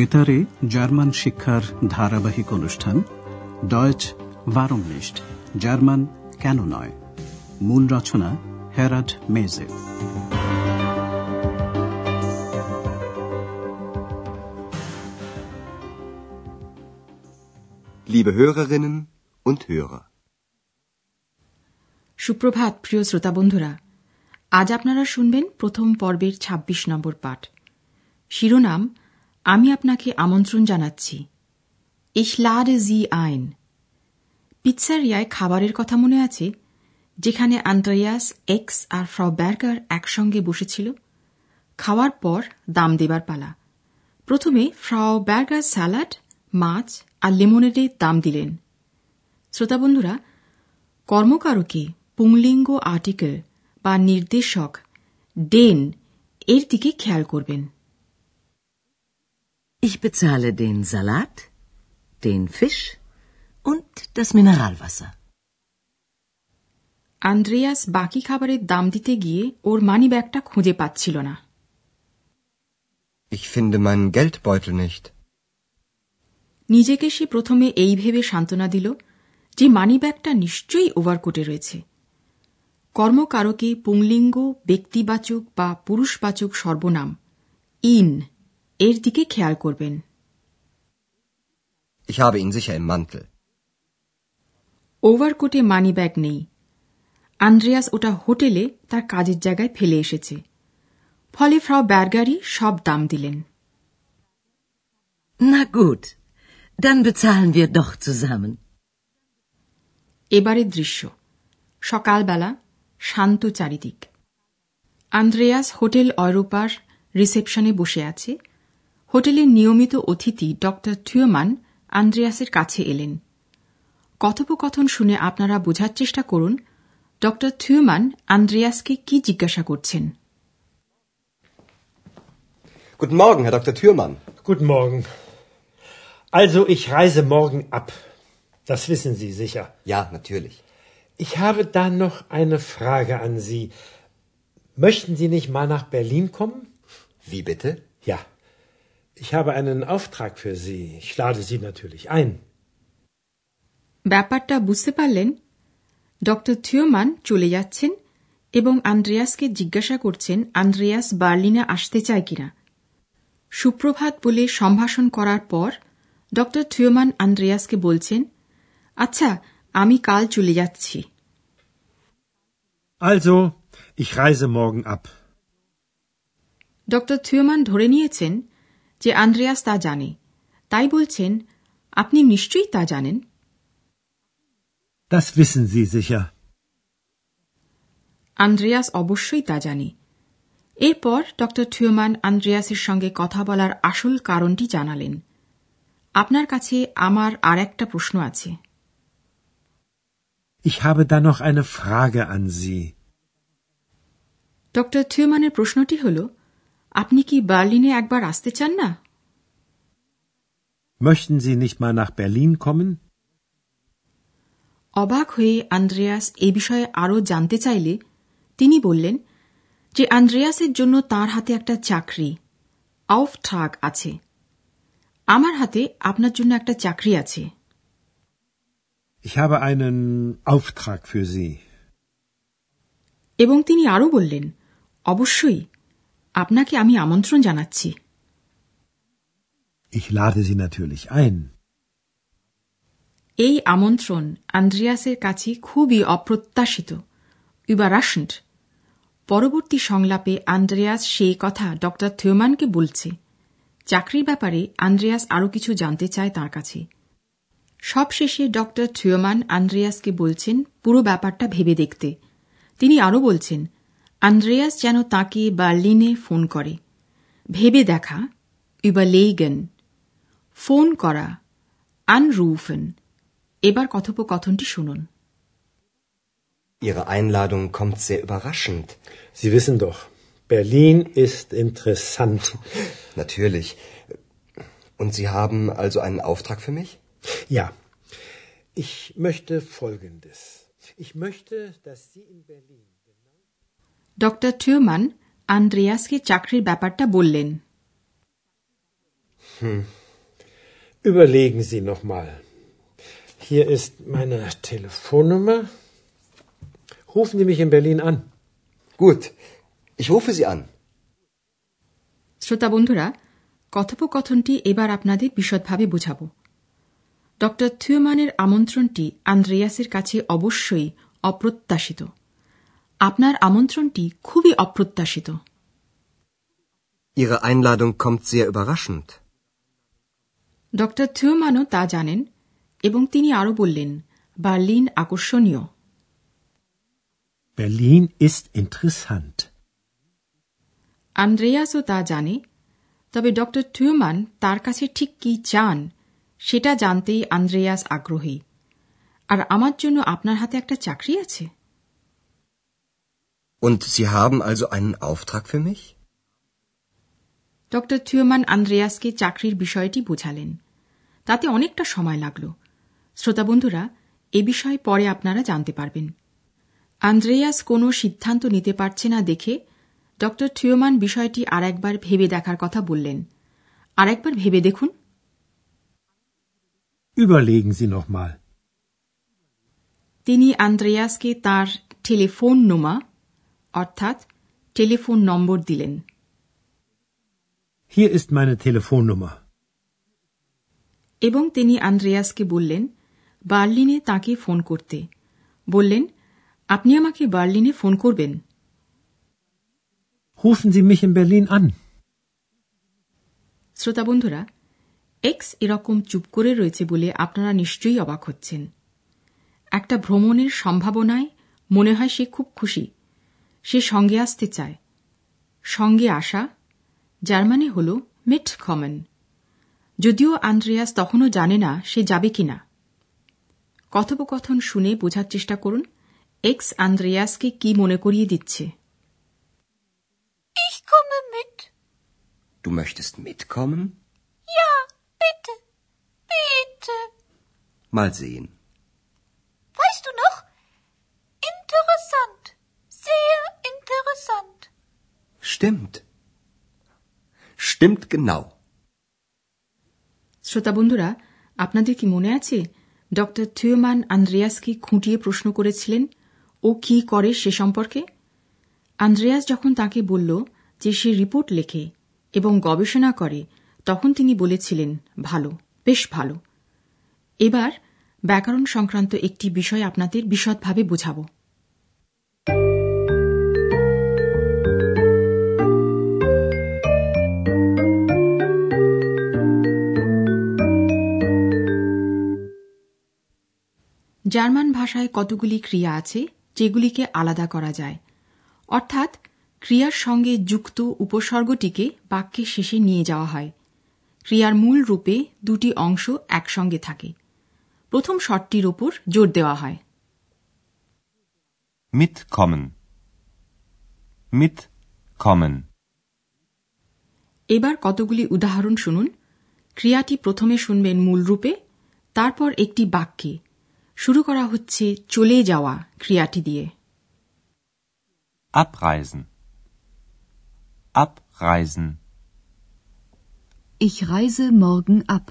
বেতারে জার্মান শিক্ষার ধারাবাহিক অনুষ্ঠান ডয়েচ ভারমনিস্ট জার্মান কেন নয়? মূল রচনা হেরাড মেজে Liebe Hörerinnen und Hörer. সুপ্রভাত প্রিয় শ্রোতা বন্ধুরা। আজ আপনারা শুনবেন প্রথম পর্বের ২৬ নম্বর পাঠ। শিরোনাম আমি আপনাকে আমন্ত্রণ জানাচ্ছি। Ich Sie ein. পিৎসারিয়ায় খাবারের কথা মনে আছে, যেখানে আন্দ্রেয়াস, এক্স আর ফ্র ব্যার্গার একসঙ্গে বসেছিল। খাওয়ার পর দাম দেবার পালা। প্রথমে ফ্রাউ ব্যার্গার স্যালাড, মাছ আর লেমনেডে দাম দিলেন। শ্রোতা বন্ধুরা, কর্মকারকে পুংলিঙ্গ আর্টিকেল বা নির্দেশক ডেন এর দিকে খেয়াল করবেন। Ich bezahle den Salat, den Fisch und das Mineralwasser. Andreas বাকি খাবারের দাম দিতে গিয়ে ওর মানি ব্যাগটা খুঁজে পাচ্ছিল না Ich finde meinen Geldbeutel nicht. নিজেকে সে প্রথমে এই ভেবে সান্ত্বনা দিল যে মানিব্যাগটা নিশ্চয়ই ওভারকোটে রয়েছে কর্মকারকে পুংলিঙ্গ ব্যক্তিবাচক বা পুরুষবাচক সর্বনাম ইন এর দিকে খেয়াল করবেন। Ich habe ihn sicher im Mantel. ওভারকোটে মানিব্যাগ নেই। আন্দ্রেয়াস ওটা হোটেলে তার কাজের জায়গায় ফেলে এসেছে। ফলে ফ্রাউ ব্যার্গারি সব দাম দিলেন। Na gut, dann bezahlen wir doch zusammen. এবারের দৃশ্য। সকালবেলা শান্ত চারিদিক। আন্দ্রেয়াস হোটেল অরোপার রিসেপশনে বসে আছে। হোটেলের নিয়মিত অতিথি ডক্টর থিওমান আন্দ্রেয়াসের কাছে এলেন কথোপকথন শুনে আপনারা বোঝার চেষ্টা করুন ডক্টর থিওমান আন্দ্রেয়াসকে কি জিজ্ঞাসা করছেন Guten Morgen, Herr Dr. Thürmann. Guten Morgen. Also, ich reise morgen ab. Das wissen Sie sicher. Ja, natürlich. Ich habe da noch eine Frage an Sie. Möchten Sie nicht mal nach Berlin kommen? Wie bitte? Ja. Ich habe einen Auftrag für Sie. Ich lade Sie natürlich ein. ব্যাপারটা বুঝতে পারলেন doctor থিওমান চলে যাচ্ছেন এবং আন্দ্রেয়াসকে জিজ্ঞাসা করছেন Andreas বার্লিনে আসতে চায় কিনা সুপ্রভাত বলে সম্ভাষণ করার পর ডক্টর থিওমান আন্দ্রেয়াসকে বলছেন আচ্ছা আমি কাল চলে যাচ্ছি Also, ich reise morgen ab. Doctor Theomann ধরে নিয়েছেন যে আন্দ্রেয়াস তা জানে। তাই বলছেন আপনি নিশ্চয়ই তা জানেন। Das wissen Sie sicher. Andreas অবশ্যই তা জানে। এরপর ডক্টর থিওমান আন্দ্রেয়াসের সঙ্গে কথা বলার আসল কারণটি জানালেন। আপনার কাছে আমার আর একটা প্রশ্ন আছে। Ich habe da noch eine Frage an Sie. Doctor থিওমানের প্রশ্নটি হল আপনি কি বার্লিনে একবার আসতে চান না Möchten Sie nicht mal nach Berlin kommen? অবাক হয়ে আন্দ্রেয়াস এ বিষয়ে আরও জানতে চাইলে তিনি বললেন যে আন্দ্রেয়াসের জন্য তার হাতে একটা চাকরি আউফট্রাগ আছে আমার হাতে আপনার জন্য একটা চাকরি আছে Ich habe einen Auftrag für Sie. এবং তিনি আরও বললেন অবশ্যই আপনাকে আমি আমন্ত্রণ জানাচ্ছি। Ich lade Sie natürlich ein. এই আমন্ত্রণ আন্দ্রিয়াসের কাছে খুবই অপ্রত্যাশিত ইবারাশন্ট পরবর্তী সংলাপে আন্দ্রেয়াস সেই কথা ডক্টর থিওমানকে বলছে। চাকরির ব্যাপারে আন্দ্রেয়াস আরও কিছু জানতে চায় তার কাছে। সবশেষে ডক্টর থিওমান আন্দ্রেয়াসকে বলছেন পুরো ব্যাপারটা ভেবে দেখতে। তিনি আরও বলছেন আন্দ্রেয়াস যেন তাকে বার্লিনে ফোন করে ভেবে দেখা ইবালেইগেন ফোন করা আনরুফেন এবার কথোপকথনটি শুনুন Ihre Einladung kommt sehr überraschend. Sie wissen doch, Berlin ist interessant. Natürlich. Und Sie haben also einen Auftrag für mich? Ja, ich möchte Folgendes. Ich möchte, dass Sie in Berlin. Doctor Theomann আন্দ্রেয়াসকে চাকরির ব্যাপারটা বললেন Überlegen Sie noch mal. Hier ist meine Telefonnummer. Rufen Sie mich in Berlin an. Gut, ich rufe Sie an. শ্রোতা বন্ধুরা কথোপকথনটি এবার আপনাদের বিশদভাবে বোঝাব doctor থিওমানের আমন্ত্রণটি আন্দ্রেয়াসের কাছে অবশ্যই অপ্রত্যাশিত আপনার আমন্ত্রণটি খুবই অপ্রত্যাশিত Ihre Einladung kommt sehr überraschend. Doctor থিওমানও তা জানেন এবং তিনি আরও বললেন বার্লিন আকর্ষণীয় Berlin ist interessant. আন্দ্রেয়াসও তা জানে তবে ডক্টর থিওমান তার কাছে ঠিক কি চান সেটা জানতেই আন্দ্রেয়াস আগ্রহী আর আমার জন্য আপনার হাতে একটা চাকরি আছে Und Sie haben also einen Auftrag für mich? Doctor Theomann আন্দ্রেয়াসকে চাকরির বিষয়টি বোঝালেন। তাতে অনেকটা সময় লাগল। শ্রোতা বন্ধুরা এ বিষয়ে পরে আপনারা জানতে পারবেন। আন্দ্রেয়াস কোনো সিদ্ধান্ত নিতে পারছে না দেখে ডক্টর থিওমান বিষয়টি আর একবার ভেবে দেখার কথা বললেন। আর একবার ভেবে দেখুন। Überlegen Sie noch mal. তিনি আন্দ্রেয়াসকে তার টেলিফোন নোমা অর্থাৎ টেলিফোন নম্বর দিলেন। Hier ist meine Telefonnummer. এবং তিনি আন্দ্রেয়াসকে বললেন বার্লিনে তাকে ফোন করতে। বললেন আপনি আমাকে বার্লিনে ফোন করবেন? Rufen Sie mich in Berlin an. শ্রোতা বন্ধুরা এক্স এরকম চুপ করে রয়েছে বলে আপনারা নিশ্চয়ই অবাক হচ্ছেন। একটা ভ্রমণের সম্ভাবনায় মনে হয় সে খুব খুশি। সে সঙ্গে আসতে চায় সঙ্গে আসা যার মানে হল মিট কমন যদিও আন্দ্রেয়াস তখনও জানে না সে যাবে কিনা কথোপকথন শুনে বোঝার চেষ্টা করুন এক্স আন্দ্রেয়াসকে কি মনে করিয়ে দিচ্ছে Ich komme mit. Du möchtest mitkommen? Ja, bitte. Bitte. Mal sehen. Weißt du noch? Interessant. Sehr interessant. Stimmt. Stimmt genau. শ্রোতা বন্ধুরা, আপনাদের কি মনে আছে ডক্টর থিওমান আন্দ্রেয়াসকে খুঁটিয়ে প্রশ্ন করেছিলেন, ও কি করে সে সম্পর্কে আন্দ্রেয়াস যখন তাকে বলল যে সে রিপোর্ট লেখে এবং গবেষণা করে, তখন তিনি বলেছিলেন, ভালো, বেশ ভালো এবার ব্যাকরণ সংক্রান্ত একটি বিষয় আপনাদের বিশদভাবে বোঝাব জার্মান ভাষায় কতগুলি ক্রিয়া আছে যেগুলিকে আলাদা করা যায়। অর্থাৎ ক্রিয়ার সঙ্গে যুক্ত উপসর্গটিকে বাক্যের শেষে নিয়ে যাওয়া হয়। ক্রিয়ার মূল রূপে দুটি অংশ একসঙ্গে থাকে। প্রথম শর্টটির ওপর জোর দেওয়া হয়। Mitkommen. Mitkommen. এবার কতগুলি উদাহরণ শুনুন। ক্রিয়াটি প্রথমে শুনবেন মূল রূপে তারপর একটি বাক্যে। শুরু করা হচ্ছে চলে যাওয়া ক্রিয়াটি দিয়ে Abreisen. Abreisen. Ich reise morgen ab.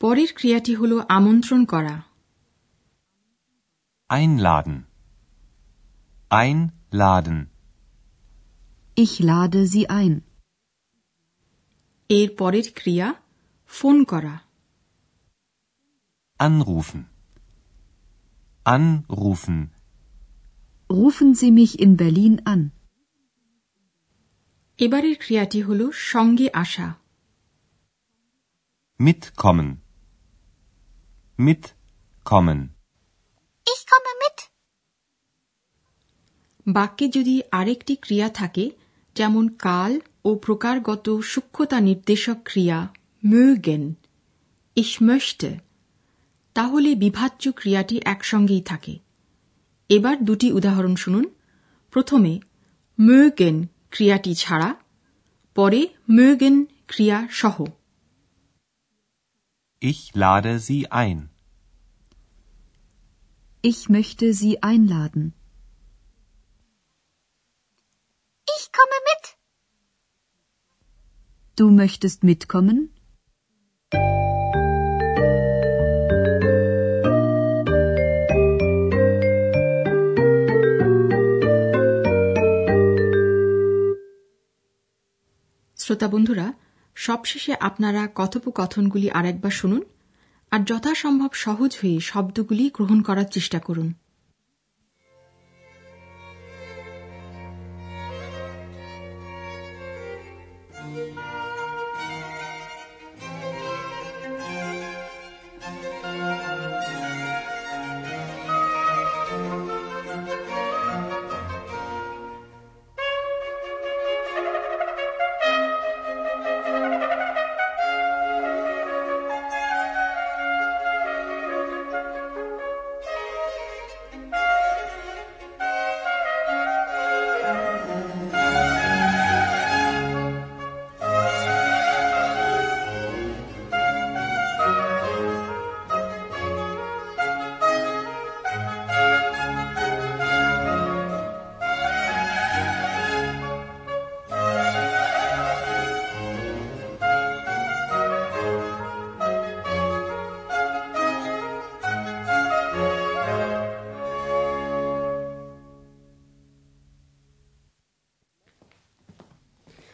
পরের ক্রিয়াটি হল আমন্ত্রণ করা Einladen. Einladen. Ich lade Sie ein. এর পরের ক্রিয়া ফোন করা Anrufen. Anrufen. Rufen Sie mich in Berlin an. এবারের ক্রিয়াটি হল সঙ্গে আসা Mitkommen. Mitkommen. Ich komme mit. বাক্যে যদি আরেকটি ক্রিয়া থাকে যেমন কাল ও প্রকারগত সূক্ষ্মতা নির্দেশক ক্রিয়া mögen ich möchte তাহলে বিভাজ্য ক্রিয়াটি একসঙ্গেই থাকে এবার দুটি উদাহরণ শুনুন প্রথমে mögen ক্রিয়াটি ছাড়া পরে mögen ক্রিয়া সহ Ich lade Sie ein. Ich möchte Sie einladen. Ich komme mit. Du möchtest mitkommen? শ্রোতা বন্ধুরা, সবশেষে আপনারা কথোপকথনগুলি আরেকবার শুনুন আর যথাসম্ভব সহজ হয়ে শব্দগুলি গ্রহণ করার চেষ্টা করুন।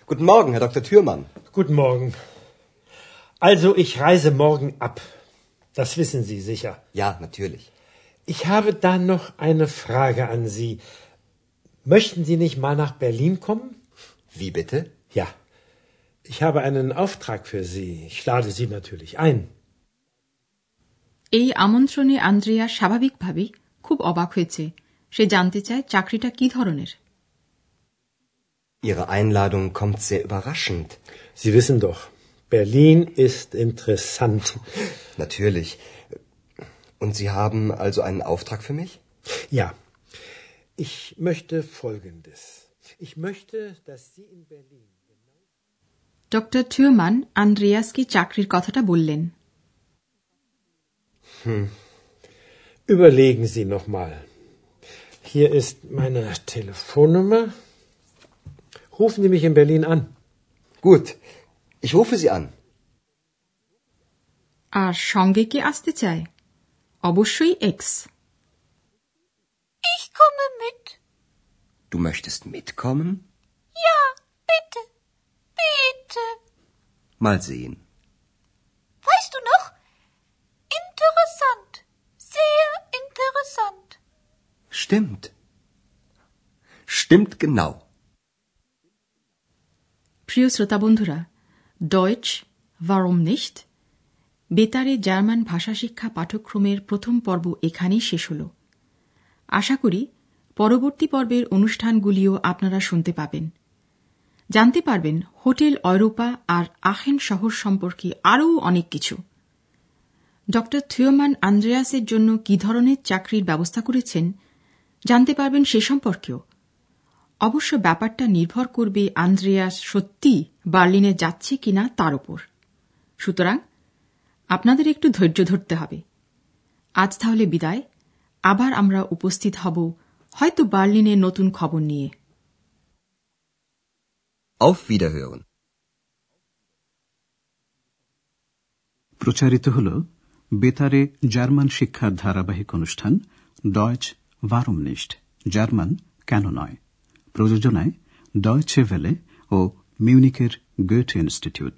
Guten Morgen, Herr Dr. Thürmann. Guten Morgen. Also, ich reise morgen ab. Das wissen Sie sicher. Ja, natürlich. Ich habe da noch eine Frage an Sie. Möchten Sie nicht mal nach Berlin kommen? Wie bitte? Ja. Ich habe einen Auftrag für Sie. Ich lade Sie natürlich ein. এই আমন্ত্রণে Andrea স্বাভাবিকভাবেই খুব অবাক হয়েছে সে জানতে চায় চাকরিটা কি ধরনের Ihre Einladung kommt sehr überraschend. Sie wissen doch, Berlin ist interessant. Natürlich. Und Sie haben also einen Auftrag für mich? Ja. Ich möchte Folgendes. Ich möchte, dass Sie in Berlin. Doctor Theomann আন্দ্রিয়াসকে চাকরির কথাটা বললেন Überlegen Sie noch mal. Hier ist meine Telefonnummer. Rufen Sie mich in Berlin an. Gut. Ich rufe Sie an. আর সঙ্গে কে আসতে চায় অবশ্যই এক্স Ich komme mit. Du möchtest mitkommen? Ja, bitte. Bitte. Mal sehen. Weißt du noch? Interessant. Sehr interessant. Stimmt. Stimmt genau. প্রিয় শ্রোতা বন্ধুরা Deutsch ভারম বেতারে German ভাষা শিক্ষা পাঠ্যক্রমের প্রথম পর্ব এখানেই শেষ হল। আশা করি পরবর্তী পর্বের অনুষ্ঠানগুলিও আপনারা শুনতে পাবেন। জানতে পারবেন হোটেল অয়রোপা আর আহেন শহর সম্পর্কে আরও অনেক কিছু। ড থিওমান আন্দ্রেয়াসের জন্য কি ধরনের চাকরির ব্যবস্থা করেছেন জানতে পারবেন সে সম্পর্কেও। অবশ্য ব্যাপারটা নির্ভর করবে আন্দ্রেয়াস সত্যি বার্লিনে যাচ্ছে কিনা তার উপর সুতরাং আপনাদের একটু ধৈর্য ধরতে হবে। আজ তাহলে বিদায়। আবার আমরা উপস্থিত হব হয়তো বার্লিনে নতুন খবর নিয়ে। Auf Wiederhören. প্রচারিত হল বেতারে জার্মান শিক্ষার ধারাবাহিক অনুষ্ঠান ডয়েচ ভারমনিস্ট জার্মান কেন নয়? প্রযোজনায় ডয়চে ভেলে ও মিউনিকের গেট ইনস্টিটিউট।